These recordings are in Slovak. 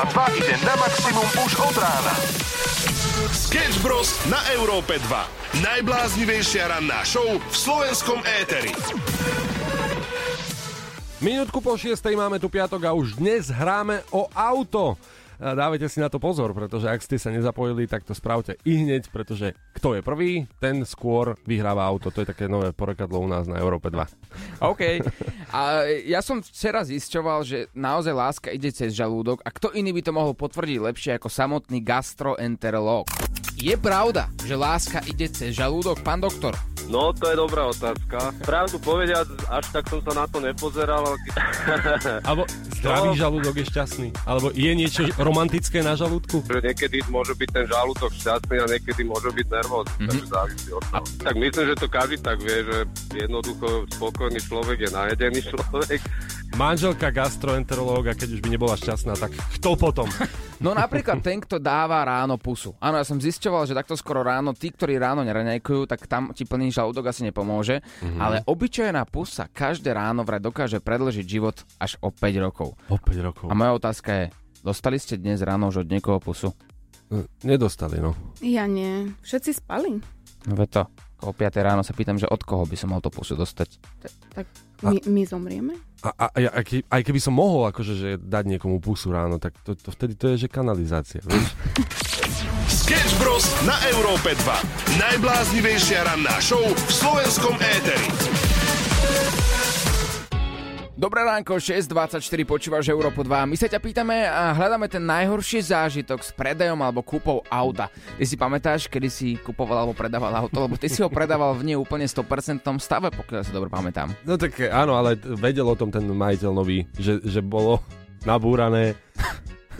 Európa 2 ide na maximum už od rána. Sketch Bros. na Európe 2. Najbláznivejšia ranná show v slovenskom éteri. Minútku po 6. máme tu piatok a už dnes hráme o auto. Dávajte si na to pozor, pretože ak ste sa nezapojili, tak to spravte i hneď, pretože kto je prvý, ten skôr vyhráva auto. To je také nové porekadlo u nás na Európe 2. OK. A ja som včera zisťoval, že naozaj láska ide cez žalúdok a kto iný by to mohol potvrdiť lepšie ako samotný gastroenterológ. Je pravda, že láska ide cez žalúdok, pán doktor? No, to je dobrá otázka. Pravdu povediať, až tak som sa na to nepozeral. ale- Alebo zdravý No. žalúdok je šťastný. Alebo je niečo romantické na žalúdku? že niekedy môže byť ten žalúdok šťastný a niekedy môže byť nervózny, mm-hmm. takže závisí od toho. Tak myslím, že to každý tak vie, že jednoducho spokojný človek je najedený človek. Manželka gastroenterológa, keď už by nebola šťastná, tak kto potom? No napríklad ten, kto dáva ráno pusu. Áno, ja som zisťoval, že takto skoro ráno, tí, ktorí ráno neraňajkujú, tak tam ti plný žalúdok asi nepomôže. Mm-hmm. Ale obyčajná pusa každé ráno vraj dokáže predlžiť život až o 5 rokov. O 5 rokov. A moja otázka je, dostali ste dnes ráno už od niekoho pusu? Nedostali, no. Ja nie. Všetci spali. No to. O 5 ráno sa pýtam, že od koho by som mal to pusu dostať. Tak my, my zomrieme? A, a, a ja- aj, ke- aj keby som mohol akože, že dať niekomu pusu ráno, tak to, to vtedy to je, že kanalizácia. Vieš? Sketch Bros. na Európe 2. Najbláznivejšia ranná show v slovenskom éteri. Dobré ránko, 6.24, počúvaš Európu 2. My sa ťa pýtame a hľadáme ten najhorší zážitok s predajom alebo kúpou auta. Ty si pamätáš, kedy si kupoval alebo predával auto? Lebo ty si ho predával v nie úplne 100% stave, pokiaľ sa dobre pamätám. No tak áno, ale vedel o tom ten majiteľ nový, že, že bolo nabúrané.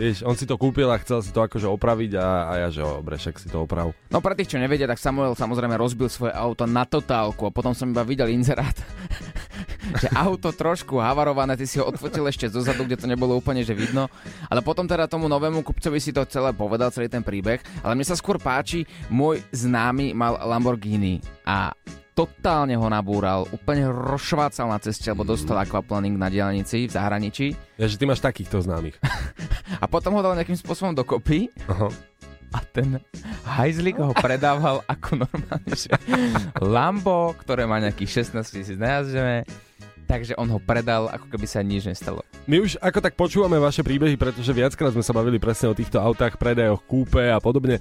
Vieš, on si to kúpil a chcel si to akože opraviť a, a ja, že dobre, však si to oprav. No pre tých, čo nevedia, tak Samuel samozrejme rozbil svoje auto na totálku a potom som iba videl inzerát, že auto trošku havarované, ty si ho odfotil ešte zo zadu, kde to nebolo úplne že vidno. Ale potom teda tomu novému kupcovi si to celé povedal, celý ten príbeh. Ale mne sa skôr páči, môj známy mal Lamborghini a totálne ho nabúral, úplne rozšvácal na ceste, lebo dostal aquaplaning na diálnici v zahraničí Ja, že ty máš takýchto známych. a potom ho dal nejakým spôsobom dokopy Aha. a ten hajzlik ho predával ako normálne, že Lambo, ktoré má nejakých 16 tisíc najazdené, takže on ho predal, ako keby sa nič nestalo. My už ako tak počúvame vaše príbehy, pretože viackrát sme sa bavili presne o týchto autách, predajoch, kúpe a podobne.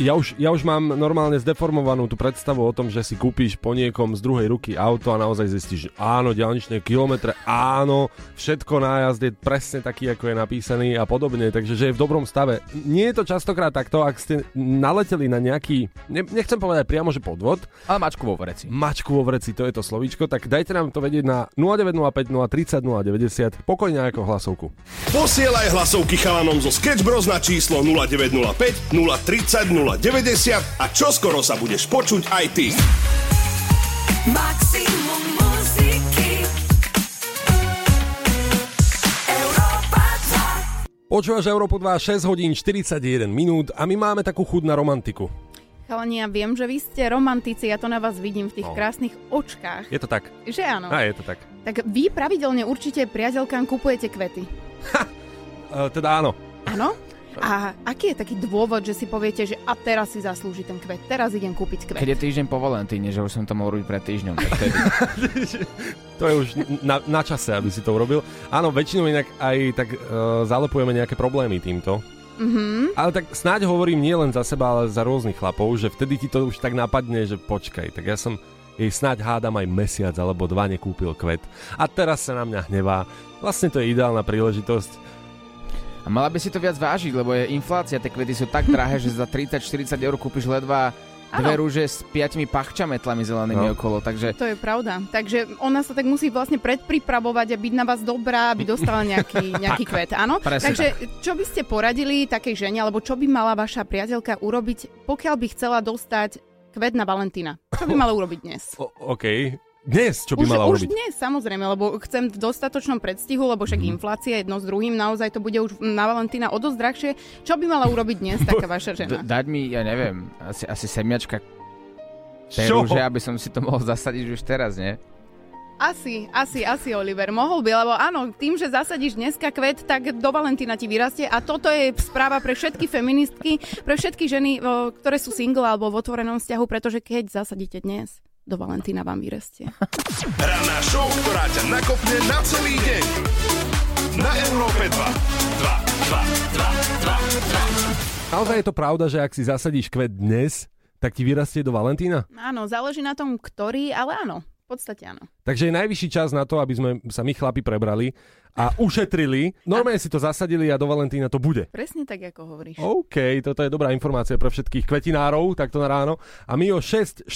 Ja už, ja už mám normálne zdeformovanú tú predstavu o tom, že si kúpiš po niekom z druhej ruky auto a naozaj zistíš, že áno, diálničné kilometre, áno, všetko nájazd je presne taký, ako je napísaný a podobne, takže že je v dobrom stave. Nie je to častokrát takto, ak ste naleteli na nejaký, ne, nechcem povedať priamo, že podvod, Ale mačku vo vreci. mačku vo vreci, to je to slovíčko, tak dajte nám to vedieť na 0905 030 090, pokojne ako hlasovku. Posielaj hlasovky chalanom zo Sketch Bros. na číslo 0905 030 090 a čoskoro sa budeš počuť aj ty. Maximum muziky Európa 2 Počúvaš Európu 2, 6 hodín 41 minút a my máme takú chuť na romantiku. Chalani, ja viem, že vy ste romantici, ja to na vás vidím v tých No. krásnych očkách. Je to tak. Že áno. A je to tak. Tak vy pravidelne určite priateľkám kupujete kvety. E, teda áno. Áno? A aký je taký dôvod, že si poviete, že a teraz si zaslúži ten kvet, teraz idem kúpiť kvet? Keď je týždeň po Valentíne, že už som to mohol robiť pred týždňom. Tak vtedy. To je už na, na čase, aby si to urobil. Áno, väčšinou inak aj tak uh, zalepujeme nejaké problémy týmto. Mhm. Ale tak snáď hovorím nie len za seba, ale za rôznych chlapov, že vtedy ti to už tak napadne, že počkaj, tak ja som jej snáď hádam aj mesiac alebo dva nekúpil kvet. A teraz sa na mňa hnevá. Vlastne to je ideálna príležitosť. A mala by si to viac vážiť, lebo je inflácia, tie kvety sú tak drahé, že za 30-40 eur kúpiš ledva dve rúže s piatimi pachčametlami zelenými No. okolo, takže To je pravda. Takže ona sa tak musí vlastne predpripravovať a byť na vás dobrá, aby dostala nejaký, nejaký kvet. Áno? Presne Takže čo by ste poradili takej žene, alebo čo by mala vaša priateľka urobiť, pokiaľ by chcela dostať kvet na Valentína? Čo by mala urobiť dnes? O, OK. Dnes, čo by už, mala už urobiť? dnes, samozrejme, lebo chcem v dostatočnom predstihu, lebo však Mhm. inflácia jedno s druhým, naozaj to bude už na Valentína o dosť drahšie. Čo by mala urobiť dnes taká vaša d- žena? dať mi, ja neviem, asi, asi semiačka Čo? rúže, aby som si to mohol zasadiť už teraz, nie? Asi, asi, asi, Oliver. Mohol by, lebo áno, tým, že zasadíš dneska kvet, tak do Valentína ti vyrastie a toto je správa pre všetky feministky, pre všetky ženy, ktoré sú single alebo v otvorenom vzťahu, pretože keď zasadíte dnes, do Valentína vám vyrastie. Ranná show, ktorá ťa nakopne na celý deň. Na Európe 2. 2, 2, 2, 2, 2. Naozaj je to pravda, že ak si zasadíš kvet dnes, tak ti vyrastie do Valentína? Áno, záleží na tom, ktorý, ale áno, podstate áno. Takže je najvyšší čas na to, aby sme sa my chlapi prebrali a ušetrili. Normálne si to zasadili a do Valentína to bude. Presne tak, ako hovoríš. OK, toto je dobrá informácia pre všetkých kvetinárov, takto na ráno. A my o 6.48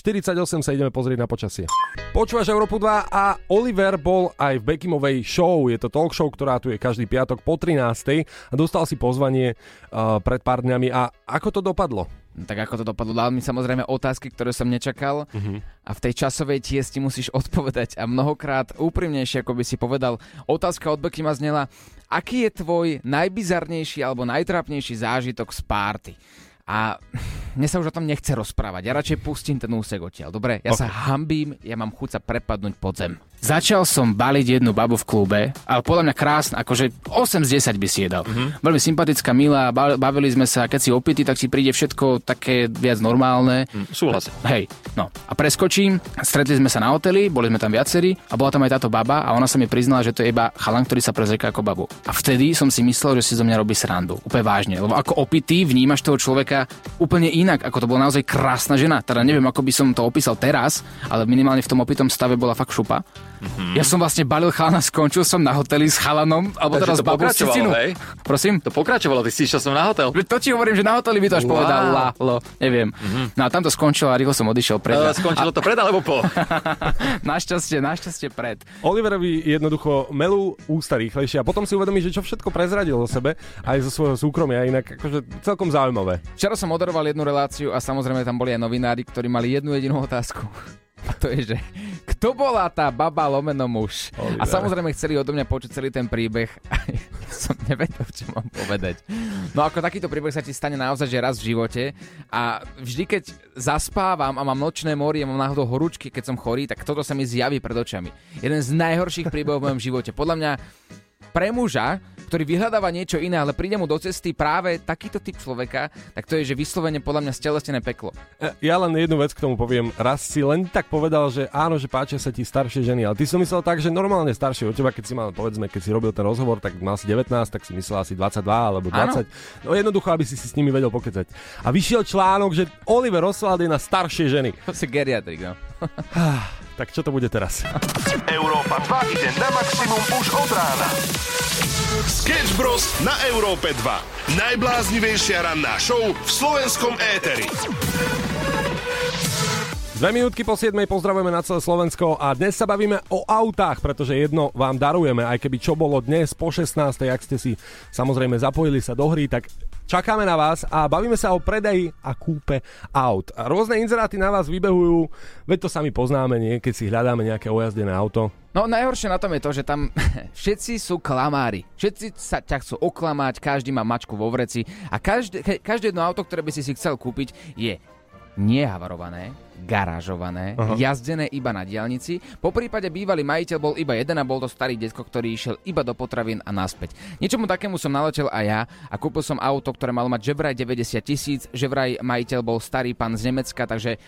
sa ideme pozrieť na počasie. Počúvaš Európu 2 a Oliver bol aj v Bekimovej show. Je to talk show, ktorá tu je každý piatok po 13. a dostal si pozvanie uh, pred pár dňami. A ako to dopadlo? Tak ako to dopadlo? Dal mi samozrejme otázky, ktoré som nečakal Mhm. a v tej časovej tiesti musíš odpovedať a mnohokrát úprimnejšie, ako by si povedal. Otázka od Beky ma znela, aký je tvoj najbizarnejší alebo najtrápnejší zážitok z párty? A mne sa už o tom nechce rozprávať. Ja radšej pustím ten úsek odtiaľ. Dobre, ja sa hambím, ja mám chuť sa prepadnúť pod zem. Začal som baliť jednu babu v klube, ale podľa mňa krásna, akože 8 z 10 by si jedal. Mm-hmm. Veľmi sympatická, milá, ba- bavili sme sa, keď si opitý, tak si príde všetko také viac normálne. Mm, Súhlasím. Hej, no a preskočím, stretli sme sa na hoteli, boli sme tam viacerí a bola tam aj táto baba a ona sa mi priznala, že to je iba chalan, ktorý sa prezreká ako babu. A vtedy som si myslel, že si zo mňa robí srandu. Úplne vážne, lebo ako opitý vnímaš toho človeka úplne inak, ako to bola naozaj krásna žena. Teda neviem, ako by som to opísal teraz, ale minimálne v tom opitom stave bola fakt šupa. Mm-hmm. Ja som vlastne balil chalana, skončil som na hoteli s chalanom, alebo teraz to babou z Cicinu. hej? Prosím? To pokračovalo, ty si išiel som na hotel. To ti hovorím, že na hoteli by to až Wow. povedal lo, neviem. No a tam to skončilo a rýchlo som odišiel pred. Uh, skončilo to pred alebo po? našťastie, našťastie pred. Oliverovi jednoducho melú ústa rýchlejšie a potom si uvedomí, že čo všetko prezradil o sebe aj zo svojho súkromia, inak akože celkom zaujímavé. Včera som moderoval jednu reláciu a samozrejme tam boli aj novinári, ktorí mali jednu jedinú otázku. A to je, že kto bola tá baba lomeno muž? Oliver. A samozrejme chceli odo mňa počuť celý ten príbeh a ja som nevedel, čo mám povedať. No ako takýto príbeh sa ti stane naozaj, že raz v živote a vždy, keď zaspávam a mám nočné mori a mám náhodou horúčky, keď som chorý, tak toto sa mi zjaví pred očami. Jeden z najhorších príbehov v mojom živote. Podľa mňa pre muža, ktorý vyhľadáva niečo iné, ale príde mu do cesty práve takýto typ človeka, tak to je, že vyslovene podľa mňa stelesnené peklo. E, Ja len jednu vec k tomu poviem. Raz si len tak povedal, že áno, že páčia sa ti staršie ženy, ale ty som myslel tak, že normálne staršie od teba, keď si mal, povedzme, keď si robil ten rozhovor, tak mal si 19, tak si myslel asi 22 alebo 20. No jednoducho, aby si si s nimi vedel pokecať. A vyšiel článok, že Oliver Oswald je na staršie ženy. To si geriatrik, no. Tak čo to bude teraz? Európa 2 ide na maximum už od rána. Sketch Bros. na Európe 2. Najbláznivejšia ranná show v slovenskom éteri. Dve minútky po 7. pozdravujeme na celé Slovensko a dnes sa bavíme o autách, pretože jedno vám darujeme, aj keby čo bolo dnes po 16. ak ste si samozrejme zapojili sa do hry, tak čakáme na vás a bavíme sa o predaji a kúpe aut. A rôzne inzeráty na vás vybehujú, veď to sami poznáme, nie? keď si hľadáme nejaké ojazdené auto. No najhoršie na tom je to, že tam všetci sú klamári. Všetci sa ťa chcú oklamať, každý má mačku vo vreci a každé, každé jedno auto, ktoré by si si chcel kúpiť, je nehavarované, garážované, Aha. jazdené iba na diálnici. Po prípade bývalý majiteľ bol iba jeden a bol to starý detko, ktorý išiel iba do potravín a naspäť. Niečomu takému som naletel aj ja a kúpil som auto, ktoré malo mať že vraj 90 tisíc, že vraj majiteľ bol starý pán z Nemecka, takže e,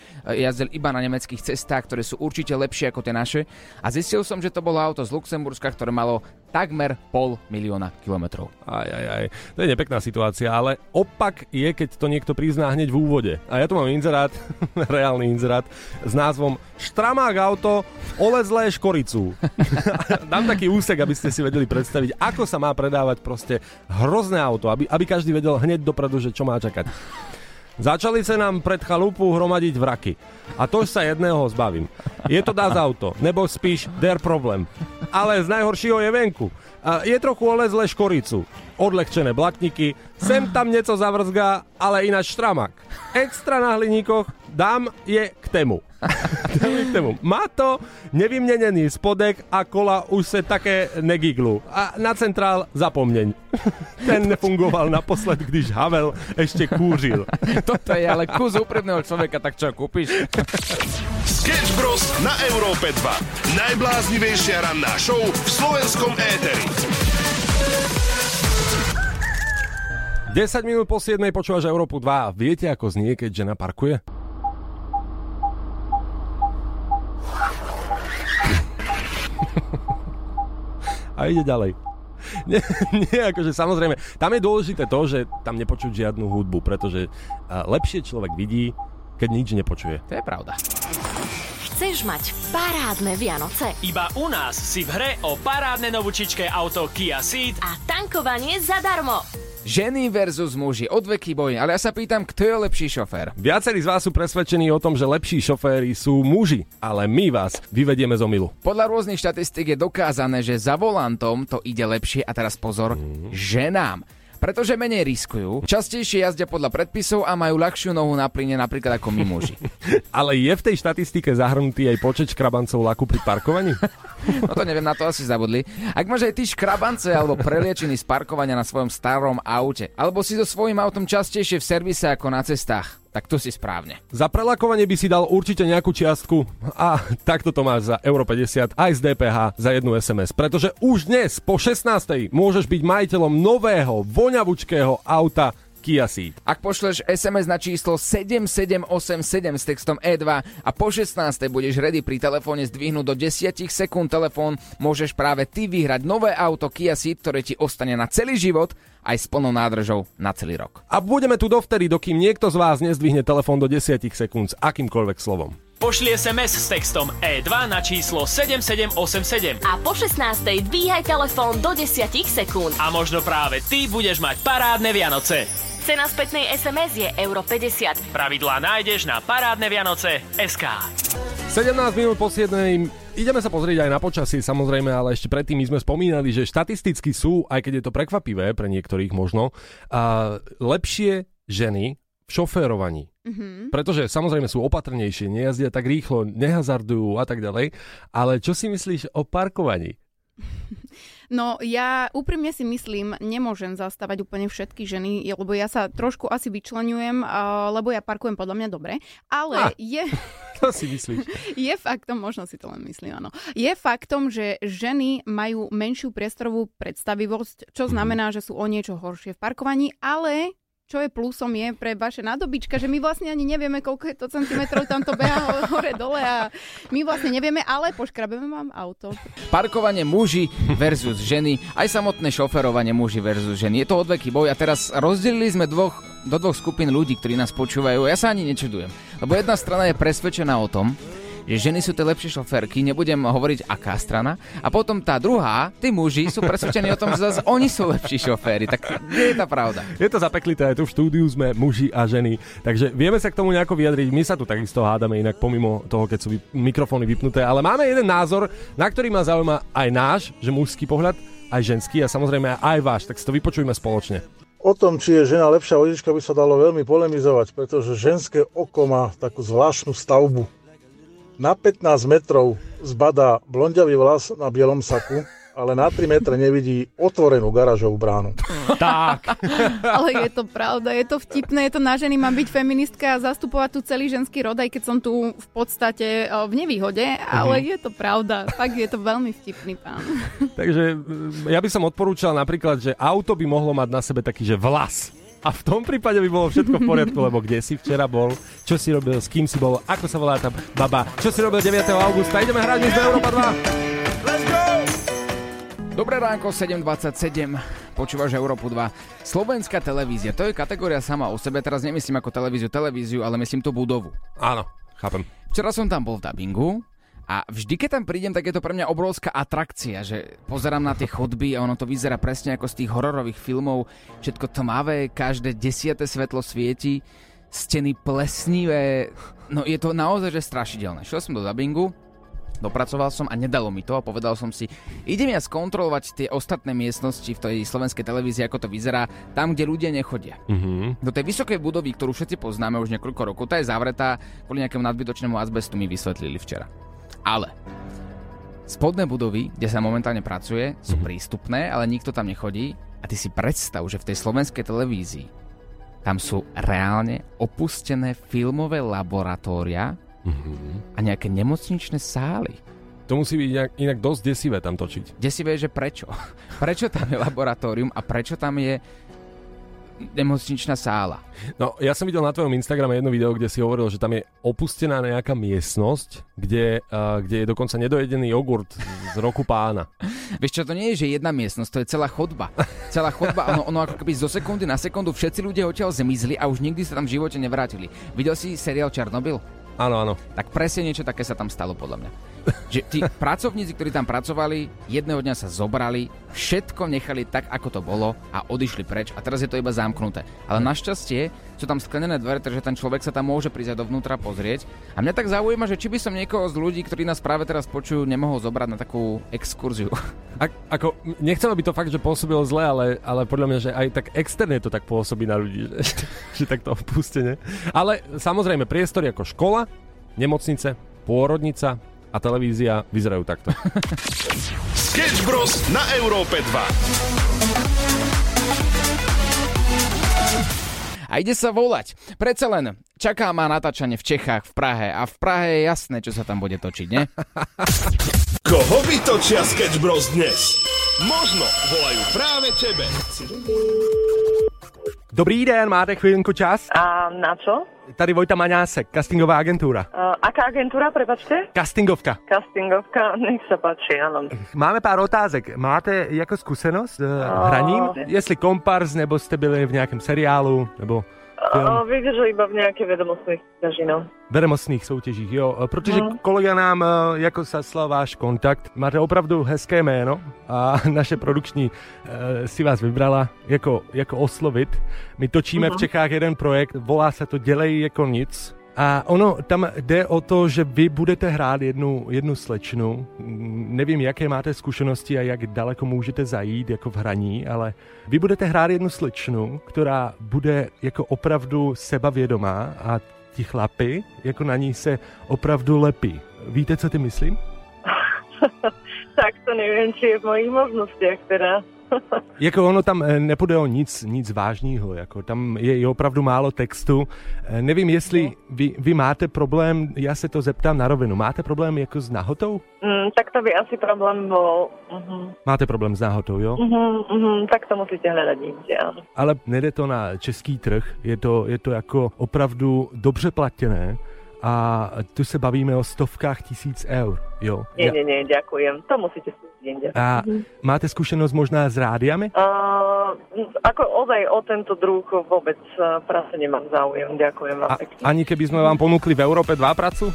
jazdil iba na nemeckých cestách, ktoré sú určite lepšie ako tie naše. A zistil som, že to bolo auto z Luxemburska, ktoré malo takmer pol milióna kilometrov. Aj, aj, aj. To je nepekná situácia, ale opak je, keď to niekto prizná hneď v úvode. A ja tu mám inzerát, reálny inzerát, s názvom Štramák auto, olezlé škoricu. Dám taký úsek, aby ste si vedeli predstaviť, ako sa má predávať proste hrozné auto, aby, aby každý vedel hneď dopredu, že čo má čakať. Začali sa nám pred chalupu hromadiť vraky. A tož sa jedného zbavím. Je to das auto, nebo spíš der problém. Ale z najhoršieho je venku. Je trochu olezle škoricu. Odlehčené blatníky, sem tam nieco zavrzgá, ale ináč štramak. Extra na hliníkoch, dám je k tému. k tému. Má to nevyměněný spodek a kola už se také negiglu. A na centrál zapomneň. Ten nefungoval naposled, když Havel ešte kúřil. Toto je ale kus úprimného človeka, tak čo, kúpiš? Sketch Bros. na Európe 2. Najbláznivejšia ranná show v slovenskom éteri. 10 minút po 7 počúvaš Európu 2. Viete, ako znie, keď žena A ide ďalej. Nie, nie, akože samozrejme, tam je dôležité to, že tam nepočuť žiadnu hudbu, pretože lepšie človek vidí, keď nič nepočuje. To je pravda. Chceš mať parádne Vianoce Iba u nás si v hre o parádne novúčičké auto Kia Ceed a tankovanie zadarmo. Ženy versus muži, odveky boj, ale ja sa pýtam, kto je lepší šofér? Viacerí z vás sú presvedčení o tom, že lepší šoféry sú muži, ale my vás vyvedieme z omilu. Podľa rôznych štatistík je dokázané, že za volantom to ide lepšie a teraz pozor, ženám. Pretože menej riskujú, častejšie jazdia podľa predpisov a majú ľahšiu nohu na plyne napríklad ako my muži. Ale je v tej štatistike zahrnutý aj počet škrabancov laku pri parkovaní? No to neviem, na to asi zabudli. Ak máš aj ty škrabance alebo preliečiny z parkovania na svojom starom aute, alebo si so svojím autom častejšie v servise ako na cestách, tak tu si správne. Za prelakovanie by si dal určite nejakú čiastku a takto to máš za Euro 50 aj z DPH za jednu SMS. Pretože už dnes po 16. môžeš byť majiteľom nového voňavučkého auta Kia Ceed. Ak pošleš SMS na číslo 7787 s textom E2 a po 16. budeš ready pri telefóne zdvihnúť do 10 sekúnd telefón, môžeš práve ty vyhrať nové auto Kia Ceed, ktoré ti ostane na celý život aj s plnou nádržou na celý rok. A budeme tu dovtedy, dokým niekto z vás nezdvihne telefón do 10 sekúnd s akýmkoľvek slovom. Pošli SMS s textom E2 na číslo 7787 A po 16. dvíhaj telefón do 10 sekúnd. a možno práve ty budeš mať parádne Vianoce. Cena spätnej SMS je euro 50. Pravidlá nájdeš na parádne Vianoce SK. 17 minút po 7. Ideme sa pozrieť aj na počasie samozrejme, ale ešte predtým my sme spomínali, že štatisticky sú, aj keď je to prekvapivé pre niektorých možno, a lepšie ženy v šoférovaní. Mhm. Pretože samozrejme sú opatrnejšie, nejazdia tak rýchlo, nehazardujú a tak ďalej. Ale čo si myslíš o parkovaní? No ja úprimne si myslím, nemôžem zastávať úplne všetky ženy, lebo ja sa trošku asi vyčlenujem, lebo ja parkujem podľa mňa dobre, ale Ah. je, Čo si myslíš? je faktom, možno si to len myslím, áno, je faktom, že ženy majú menšiu priestorovú predstavivosť, čo znamená, že sú o niečo horšie v parkovaní, ale čo je plusom je pre vaše nádobička, že my vlastne ani nevieme, koľko je to centimetrov, tam to beha hore dole a my vlastne nevieme, ale poškrabeme vám auto. Parkovanie muži versus ženy, aj samotné šoferovanie muži versus ženy. Je to odveký boj a teraz rozdelili sme dvoch, do dvoch skupín ľudí, ktorí nás počúvajú. Ja sa ani nečudujem. Lebo jedna strana je presvedčená o tom, že ženy sú tie lepšie šoférky, nebudem hovoriť aká strana. A potom tá druhá, tí muži sú presvedčení o tom, že zase oni sú lepší šoféry. Tak kde je tá pravda? Je to zapeklité, aj tu v štúdiu sme muži a ženy, takže vieme sa k tomu nejako vyjadriť. My sa tu takisto hádame inak pomimo toho, keď sú vy- mikrofóny vypnuté, ale máme jeden názor, na ktorý ma zaujíma aj náš, že mužský pohľad, aj ženský a samozrejme aj váš, tak si to vypočujme spoločne. O tom, či je žena lepšia vodička, by sa dalo veľmi polemizovať, pretože ženské oko má takú zvláštnu stavbu. Na 15 metrov zbadá blondiavý vlas na bielom saku, ale na 3 metre nevidí otvorenú garážovú bránu. Tak. Ale je to pravda, je to vtipné, je to na ženy, mám byť feministka a zastupovať tu celý ženský rod, aj keď som tu v podstate eh, v nevýhode, ale je to pravda, fakt je to veľmi vtipný pán. Takže mm, ja by som odporúčal napríklad, že auto by mohlo mať na sebe taký, že vlas. A v tom prípade by bolo všetko v poriadku, lebo kde si včera bol, čo si robil, s kým si bol, ako sa volá tá baba, čo si robil 9. augusta. Ideme hrať my sme Európa 2. Dobré ránko, 7.27, počúvaš Európu 2. Slovenská televízia, to je kategória sama o sebe, teraz nemyslím ako televíziu, televíziu, ale myslím tú budovu. Áno, chápem. Včera som tam bol v dubbingu a vždy, keď tam prídem, tak je to pre mňa obrovská atrakcia, že pozerám na tie chodby a ono to vyzerá presne ako z tých hororových filmov, všetko tmavé, každé desiate svetlo svieti, steny plesnivé, no je to naozaj že strašidelné. Šiel som do dubbingu dopracoval som a nedalo mi to a povedal som si, idem ja skontrolovať tie ostatné miestnosti v tej slovenskej televízii, ako to vyzerá, tam, kde ľudia nechodia. Mhm. Do tej vysokej budovy, ktorú všetci poznáme už niekoľko rokov, tá je zavretá kvôli nejakému nadbytočnému azbestu mi vysvetlili včera. Ale spodné budovy, kde sa momentálne pracuje, sú prístupné, ale nikto tam nechodí. A ty si predstav, že v tej slovenskej televízii tam sú reálne opustené filmové laboratória a nejaké nemocničné sály. To musí byť inak, inak dosť desivé tam točiť. Desivé, že prečo? Prečo tam je laboratórium a prečo tam je nemocničná sála? No, ja som videl na tvojom Instagrame jedno video, kde si hovoril, že tam je opustená nejaká miestnosť, kde, uh, kde je dokonca nedojedený jogurt z roku pána. Vieš čo, to nie je, že jedna miestnosť, to je celá chodba. Celá chodba, ono, ono ako keby zo sekundy na sekundu všetci ľudia odtiaľ zmizli a už nikdy sa tam v živote nevrátili. Videl si seriál Černobyl? Áno, áno. Tak presne niečo také sa tam stalo podľa mňa. Že tí pracovníci, ktorí tam pracovali, jedného dňa sa zobrali, všetko nechali tak, ako to bolo a odišli preč a teraz je to iba zamknuté. Ale našťastie sú tam sklenené dvere, takže ten človek sa tam môže prísť dovnútra pozrieť. A mňa tak zaujíma, že či by som niekoho z ľudí, ktorí nás práve teraz počujú, nemohol zobrať na takú exkurziu. Ak, ako, nechcem, aby to fakt, že pôsobilo zle, ale, ale podľa mňa, že aj tak externe to tak pôsobí na ľudí, že, že tak to opustenie. Ale samozrejme, priestory ako škola, nemocnice, pôrodnica a televízia vyzerajú takto. Sketch Bros. na Európe 2. A ide sa volať. Predsa len čaká ma natáčanie v Čechách, v Prahe a v Prahe je jasné, čo sa tam bude točiť, ne? Koho vytočia Sketch Bros dnes? Možno volajú práve tebe. Dobrý den, máte chvíľku čas? A na čo? Tady Vojta Maňásek, castingová agentúra. Uh, aká agentúra, prepačte? Castingovka. Castingovka, nech sa páči, áno. Máme pár otázek. Máte jako zkušenost s uh, hraním? Jestli kompars, nebo jste byli v nějakém seriálu, nebo film? Viete, že iba v nejaké vedomosti súťaži, no. Vedemostných soutěžích, jo. Protože Mhm. kolega nám eh, jako zaslal váš kontakt. Máte opravdu hezké jméno a naše produkční eh, si vás vybrala jako, jako oslovit. My točíme v Mhm. Čechách jeden projekt, volá se to Dělej jako nic. A ono tam jde o to, že vy budete hrát jednu, jednu slečnu. Nevím, jaké máte zkušenosti a jak daleko můžete zajít jako v hraní, ale vy budete hrát jednu slečnu, která bude jako opravdu sebavědomá a ti chlapy jako na ní se opravdu lepí. Víte, co ty myslím? tak to neviem, či je v mojich možnostiach teda. Jako ono tam eh, nepůjde o nic, nic vážného, jako tam je, je opravdu málo textu. Eh, Nevím, jestli vy, vy máte problém, já se to zeptám na rovinu, máte problém jako s nahotou? Mm, tak to by asi problém bol. Uh-huh. Máte problém s nahotou, jo? Uh-huh, uh-huh. Tak to musíte hľadať inde, áno. Ale nejde to na český trh, je to, je to jako opravdu dobře platěné a tu se bavíme o stovkách tisíc eur, jo? Nie, nie, nie, ďakujem. To musíte inde. A máte zkušenost možná s rádiami? Uh, ako ozaj o tento druh vôbec práce nemám záujem. Ďakujem vám A, pekne. ani keby sme vám ponúkli v Európe 2 pracu?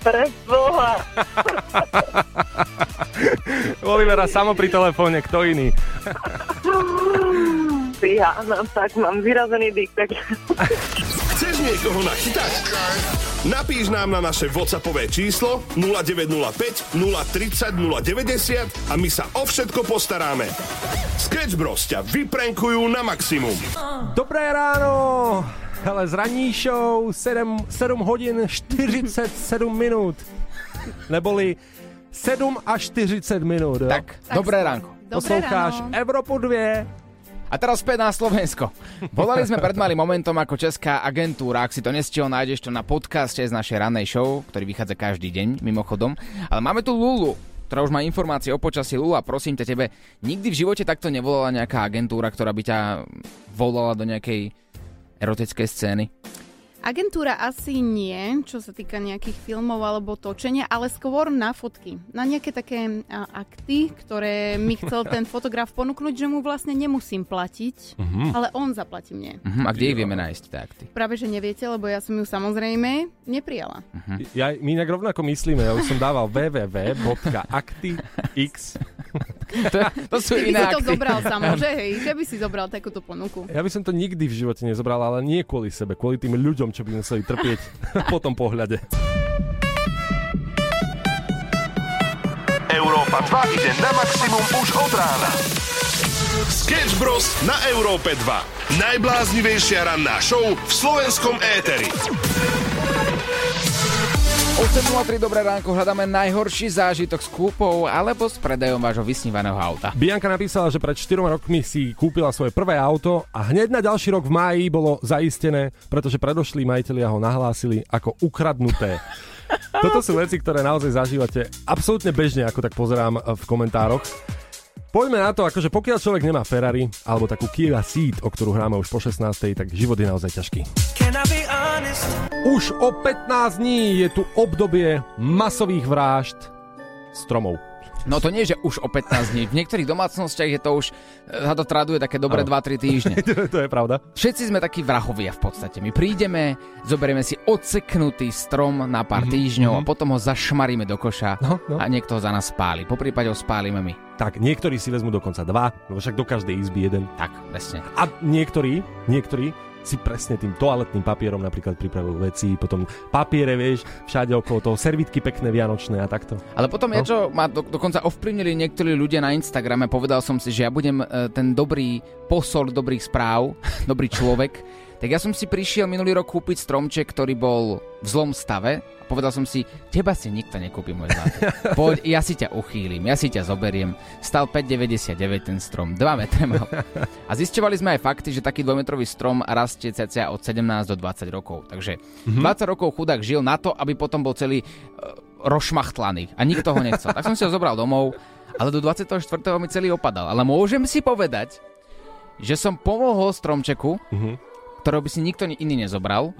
Pre Boha. Olivera samo pri telefóne, kto iný? Ja, no, tak mám vyrazený dyk, tak... Chceš niekoho nachytať? Napíš nám na naše WhatsAppové číslo 0905 030 090 a my sa o všetko postaráme. Sketch Bros ťa vyprenkujú na maximum. Dobré ráno! Hele, z ranní show 7, 7 hodin 47 minút. Neboli 7 až 40 minút. Jo? Tak, dobré ránko. Posloucháš Evropu 2. A teraz späť na Slovensko. Volali sme pred malým momentom ako česká agentúra. Ak si to nestihol, nájdeš to na podcaste z našej rannej show, ktorý vychádza každý deň, mimochodom. Ale máme tu Lulu, ktorá už má informácie o počasí. Lula, prosím ťa tebe, nikdy v živote takto nevolala nejaká agentúra, ktorá by ťa volala do nejakej erotickej scény? Agentúra asi nie, čo sa týka nejakých filmov alebo točenia, ale skôr na fotky. Na nejaké také a, akty, ktoré mi chcel ten fotograf ponúknuť, že mu vlastne nemusím platiť, Mhm. ale on zaplatí mne. Mhm, a kde ich vieme nájsť, tie akty? Práve, že neviete, lebo ja som ju samozrejme neprijala. Ja, my inak rovnako myslíme, ja už som dával www.aktyx. to, to sú Ty by iné si to zobral samo, že hej, že by si zobral takúto ponuku. Ja by som to nikdy v živote nezobral, ale nie kvôli sebe, kvôli tým ľuďom, čo by museli trpieť po tom pohľade. Európa 2 ide na maximum už od rána. Sketch Bros. na Európe 2. Najbláznivejšia ranná show v slovenskom éteri. 8.03, dobré ránko, hľadáme najhorší zážitok s kúpou alebo s predajom vášho vysnívaného auta. Bianka napísala, že pred 4 rokmi si kúpila svoje prvé auto a hneď na ďalší rok v máji bolo zaistené, pretože predošlí majiteľia ho nahlásili ako ukradnuté. Toto sú veci, ktoré naozaj zažívate absolútne bežne, ako tak pozerám v komentároch. Poďme na to, akože pokiaľ človek nemá Ferrari alebo takú Kia Ceed, o ktorú hráme už po 16. tak život je naozaj ťažký. Už o 15 dní je tu obdobie masových vražd stromov. No to nie, že už o 15 dní. V niektorých domácnostiach je to už, sa to traduje také dobré 2-3 týždne. to je pravda. Všetci sme takí vrahovia v podstate. My prídeme, zoberieme si odseknutý strom na pár mm-hmm. týždňov a potom ho zašmaríme do koša No, no. a niekto ho za nás spáli. Po prípade ho spálime my. Tak, niektorí si vezmú dokonca dva, lebo však do každej izby jeden. Tak, presne. A niektorí, niektorí si presne tým toaletným papierom napríklad pripravujú veci, potom papiere, vieš, všade okolo toho, servitky pekné vianočné a takto. Ale potom No. ja, čo ma do, dokonca ovplyvnili niektorí ľudia na Instagrame, povedal som si, že ja budem e, ten dobrý posol dobrých správ, dobrý človek, tak ja som si prišiel minulý rok kúpiť stromček, ktorý bol v zlom stave a povedal som si, teba si nikto nekúpi, môj zlatý. Poď, ja si ťa uchýlim, ja si ťa zoberiem. Stal 5,99 ten strom, 2 metre mal. A zisťovali sme aj fakty, že taký dvojmetrový strom rastie cca od 17 do 20 rokov. Takže Mhm. 20 rokov chudák žil na to, aby potom bol celý e, rošmachtlaný a nikto ho nechcel. tak som si ho zobral domov, ale do 24. mi celý opadal. Ale môžem si povedať, že som pomohol stromčeku, Mhm. Ktorého by si nikto iný nezobral.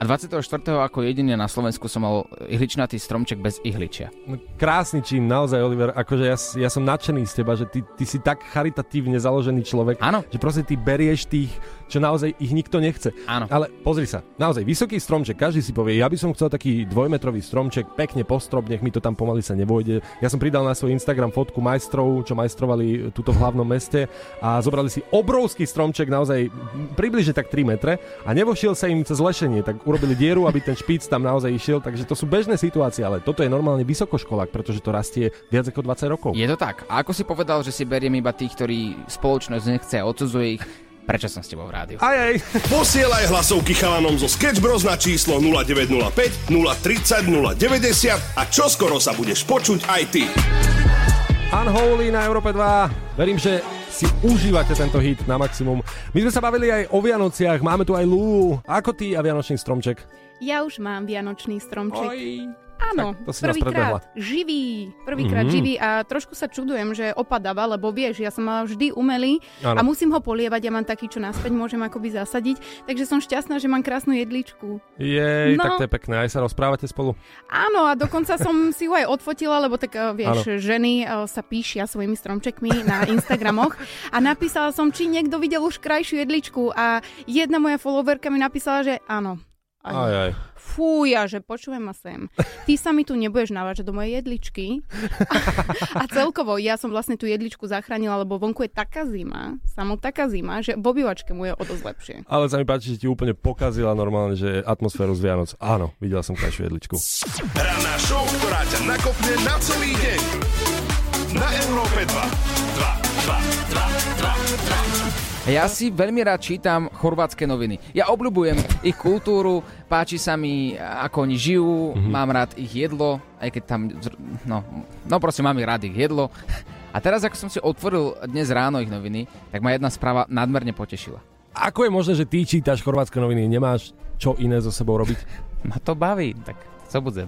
A 24. ako jediný na Slovensku som mal ihličnatý stromček bez ihličia. No, krásny čin, naozaj, Oliver. Akože ja, ja som nadšený z teba, že ty, ty si tak charitatívne založený človek, Áno. že proste ty berieš tých, čo naozaj ich nikto nechce. Áno. Ale pozri sa, naozaj vysoký stromček, každý si povie, ja by som chcel taký dvojmetrový stromček, pekne postrop, nech mi to tam pomaly sa nevojde. Ja som pridal na svoj Instagram fotku majstrov, čo majstrovali tuto v hlavnom meste a zobrali si obrovský stromček, naozaj približne tak 3 metre a nevošiel sa im cez lešenie, tak urobili dieru, aby ten špic tam naozaj išiel, takže to sú bežné situácie, ale toto je normálne vysokoškolák, pretože to rastie viac ako 20 rokov. Je to tak. A ako si povedal, že si beriem iba tých, ktorí spoločnosť nechce a odsudzuje ich, prečo som s tebou v rádiu? Aj, aj. Posielaj hlasovky chalanom zo Sketch Bros na číslo 0905 030 090 a čoskoro sa budeš počuť aj ty. Unholy na Európe 2. Verím, že si užívate tento hit na maximum. My sme sa bavili aj o Vianociach, máme tu aj Lulu. Ako ty a Vianočný stromček? Ja už mám vianočný stromček. Oj. Áno, Tak to si prvýkrát živý, prvýkrát Mhm. živý a trošku sa čudujem, že opadáva, lebo vieš, ja som mala vždy umelý Áno. a musím ho polievať, ja mám taký, čo naspäť môžem akoby zasadiť, takže som šťastná, že mám krásnu jedličku. Jej, No. tak to je pekné, aj sa rozprávate spolu. Áno, a dokonca som si ju aj odfotila, lebo tak eh, vieš, Áno. ženy eh, sa píšia svojimi stromčekmi na Instagramoch a napísala som, či niekto videl už krajšiu jedličku a jedna moja followerka mi napísala, že áno. A Aj, aj. Fúja, že počujem ma sem. Ty sa mi tu nebudeš navážať do mojej jedličky. A celkovo, ja som vlastne tú jedličku zachránila, lebo vonku je taká zima, samo taká zima, že v obývačke mu je o dosť lepšie. Ale sa mi páči, že ti úplne pokazila normálne, že atmosféru z Vianoc. Áno, videl som krajšiu jedličku. Ranná show, ktorá ťa nakopne na celý deň. Na Európe 2. 2, 2, 2, 2, 2. Ja si veľmi rád čítam chorvátske noviny. Ja obľúbujem ich kultúru, páči sa mi, ako oni žijú, mm-hmm. mám rád ich jedlo, aj keď tam, no, no proste mám ich rád ich jedlo. A teraz, ako som si otvoril dnes ráno ich noviny, tak ma jedna správa nadmerne potešila. Ako je možné, že ty čítaš chorvátske noviny, nemáš čo iné so sebou robiť? Ma to baví, tak co budem.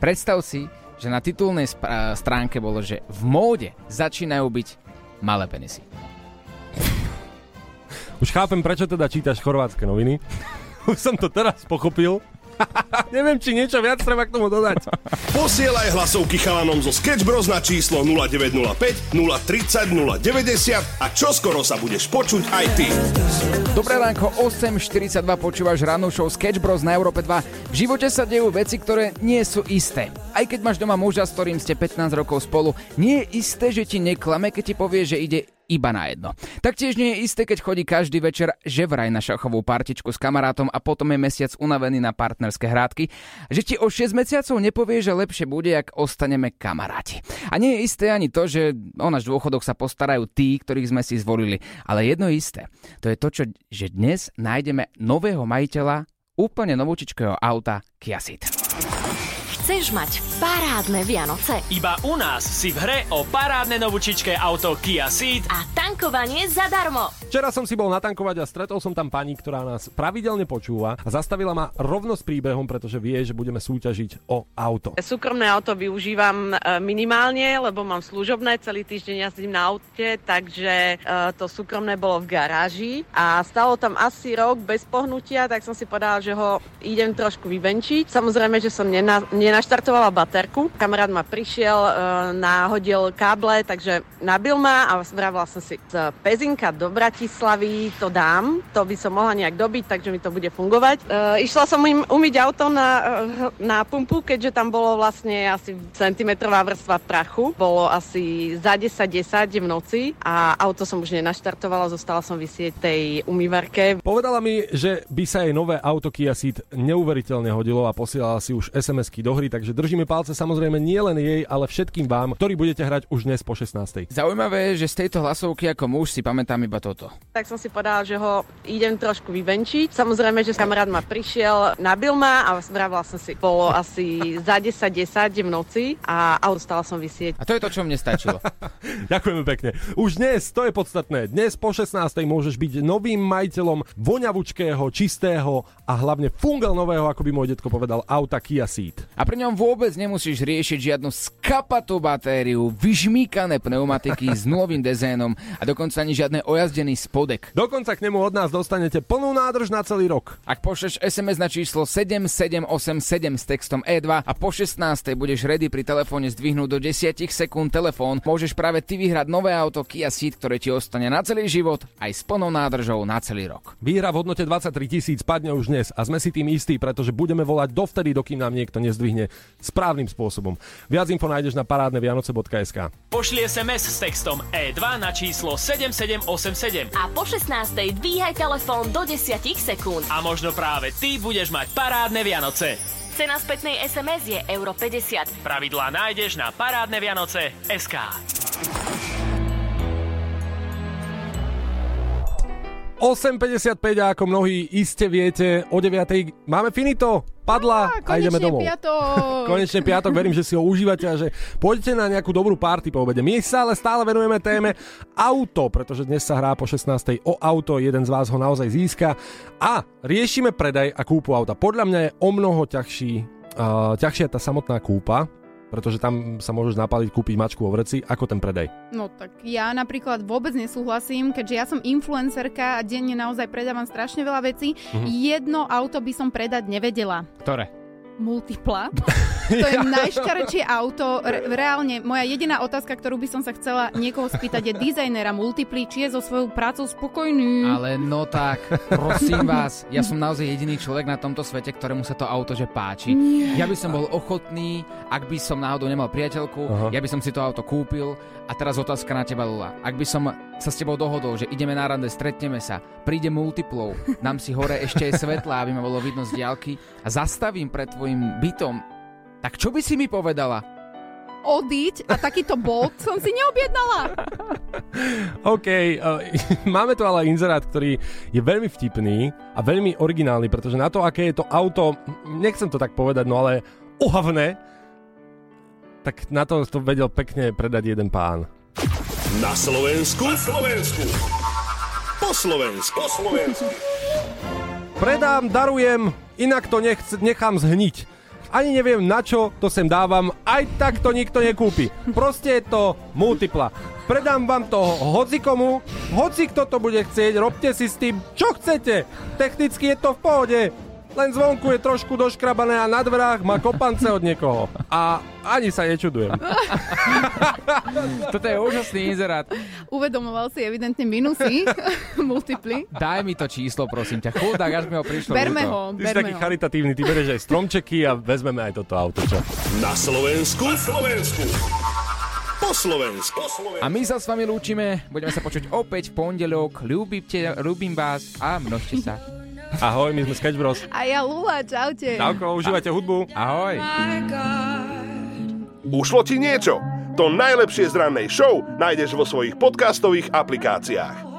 Predstav si, že na titulnej stránke bolo, že v móde začínajú byť malé penisy. Už chápem, prečo teda čítaš chorvátske noviny. Už som to teraz pochopil. Neviem, či niečo viac treba k tomu dodať. Posielaj hlasovky chalanom zo Sketch Bros na číslo 0905 030 090 a čoskoro sa budeš počuť aj ty. Dobré ránko, 8.42 počúvaš rannú show Sketch Bros na Európe 2. V živote sa dejú veci, ktoré nie sú isté. Aj keď máš doma muža, s ktorým ste 15 rokov spolu, nie je isté, že ti neklame, keď ti povie, že ide iba na jedno. Taktiež nie je isté, keď chodí každý večer že vraj na šachovú partičku s kamarátom a potom je mesiac unavený na partnerské hrádky, že ti o 6 mesiacov nepovie, že lepšie bude, ak ostaneme kamaráti. A nie je isté ani to, že o náš dôchodok sa postarajú tí, ktorých sme si zvolili. Ale jedno je isté, to je to, čo, že dnes nájdeme nového majiteľa úplne novúčičkého auta Kia Ceed. Chceš mať parádne Vianoce Iba u nás si v hre o parádne novúčičké auto Kia Ceed a tankovanie zadarmo. Včera som si bol natankovať a stretol som tam pani, ktorá nás pravidelne počúva a zastavila ma rovno s príbehom, pretože vie, že budeme súťažiť o auto. Súkromné auto využívam e, minimálne, lebo mám služobné, celý týždeň jazdím na aute, takže e, to súkromné bolo v garáži a stalo tam asi rok bez pohnutia, tak som si povedala, že ho idem trošku vyvenčiť. Samozrejme, že som nena, nenaštartovala baterku. Kamarát ma prišiel, e, náhodil káble, takže nabil ma a vravila som si, z Pezinka do Bratislavy to dám, to by som mohla nejak dobiť, takže mi to bude fungovať. E, išla som im umyť auto na, e, na pumpu, keďže tam bolo vlastne asi centimetrová vrstva prachu. Bolo asi za 10-10 v noci a auto som už nenaštartovala, zostala som vysieť tej umývarke. Povedala mi, že by sa jej nové auto Kia Ceed neuveriteľne hodilo a posielala si už SMS-ky do hry, takže držíme palce samozrejme nie len jej, ale všetkým vám, ktorí budete hrať už dnes po 16. Zaujímavé je, že z tejto hlasovky ako muž si pamätám iba toto. Tak som si povedala, že ho idem trošku vyvenčiť. Samozrejme, že kamarát ma prišiel, nabil ma a vravila som si, bolo asi za 10-10 v noci a auto stala som vysieť. A to je to, čo mne stačilo. Ďakujeme pekne. Už dnes, to je podstatné, dnes po 16. môžeš byť novým majiteľom voňavučkého, čistého a hlavne fungel nového, ako by môj detko povedal, auta Kia Ceed. A pri ňom vôbec nemusíš riešiť žiadnu skapatú batériu, vyžmíkané pneumatiky s nulovým dezénom a dokonca ani žiadne ojazdený spodek. Dokonca k nemu od nás dostanete plnú nádrž na celý rok. Ak pošleš SMS na číslo 7787 s textom E2 a po 16. budeš ready pri telefóne zdvihnúť do 10 sekúnd telefón, môžeš práve ty vyhrať nové auto Kia Ceed, ktoré ti ostane na celý život aj s plnou nádržou na celý rok. Výhra v hodnote 23 tisíc padne už dnes a sme si tým istí, pretože budeme volať dovtedy, dokým nám niekto nezdvihne správnym spôsobom. Viac info nájdeš na parádnevianoce.sk. Pošli SMS s textom E2 na číslo 7787 A po 16. dvíhaj telefón do 10 sekúnd. a možno práve ty budeš mať parádne Vianoce. Cena spätnej SMS je euro 50. Pravidlá nájdeš na parádne Vianoce SK. ...8.55 a ako mnohí iste viete, o 9.00 máme finito, padla a ideme konečne domov. piatok. Konečne piatok, verím, že si ho užívate a že pôjdete na nejakú dobrú party po obede. My sa ale stále venujeme téme auto, pretože dnes sa hrá po 16. o auto, jeden z vás ho naozaj získa a riešime predaj a kúpu auta. Podľa mňa je o mnoho ťažší, uh, ťažšia tá samotná kúpa, pretože tam sa môžeš napaliť, kúpiť mačku vo vreci, ako ten predaj. No tak ja napríklad vôbec nesúhlasím, keďže ja som influencerka a denne naozaj predávam strašne veľa vecí. Mhm. Jedno auto by som predať nevedela. Ktoré? Multipla. To je najšťarečšie auto. Re- reálne, moja jediná otázka, ktorú by som sa chcela niekoho spýtať, je dizajnera Multiply, či je so svojou prácou spokojný. Ale no tak, prosím vás, ja som naozaj jediný človek na tomto svete, ktorému sa to auto že páči. Nie. Ja by som bol ochotný, ak by som náhodou nemal priateľku, Aha. ja by som si to auto kúpil. A teraz otázka na teba, Lula. Ak by som sa s tebou dohodol, že ideme na rande, stretneme sa, príde multiplov, dám si hore ešte aj svetla, aby ma bolo vidno z diálky a zastavím pred tvojim bytom, tak čo by si mi povedala? Odiť a takýto bod som si neobjednala. OK, uh, máme tu ale inzerát, ktorý je veľmi vtipný a veľmi originálny, pretože na to, aké je to auto, nechcem to tak povedať, no ale ohavné, tak na to to vedel pekne predať jeden pán. Na Slovensku? Na Slovensku. Po Slovensku. Po Slovensku. Predám, darujem, inak to nechc- nechám zhniť. Ani neviem na čo to sem dávam, aj tak to nikto nekúpi. Proste je to multipla. Predám vám to hocikomu, hoci kto to bude chcieť, robte si s tým, čo chcete. Technicky je to v pohode. Len zvonku je trošku doškrabané a na dverách má kopance od niekoho. A ani sa nečudujem. Toto je úžasný inzerát. Uvedomoval si evidentne minusy Multiply. Daj mi to číslo, prosím ťa. Chudák, až mi ho prišlo. Berme ho, Ty si taký charitatívny, ty berieš aj stromčeky a vezmeme aj toto auto, čo? Na Slovensku? Na Slovensku. Po po slovensky. A my sa s vami lúčime, budeme sa počuť opäť v pondelok. Ľúbite, ľúbim vás a množte sa. Ahoj, my sme Sketch Bros. A ja Lula, čaute. Čauko, užívajte hudbu. Ahoj. Ušlo ti niečo? To najlepšie z rannej show nájdeš vo svojich podcastových aplikáciách.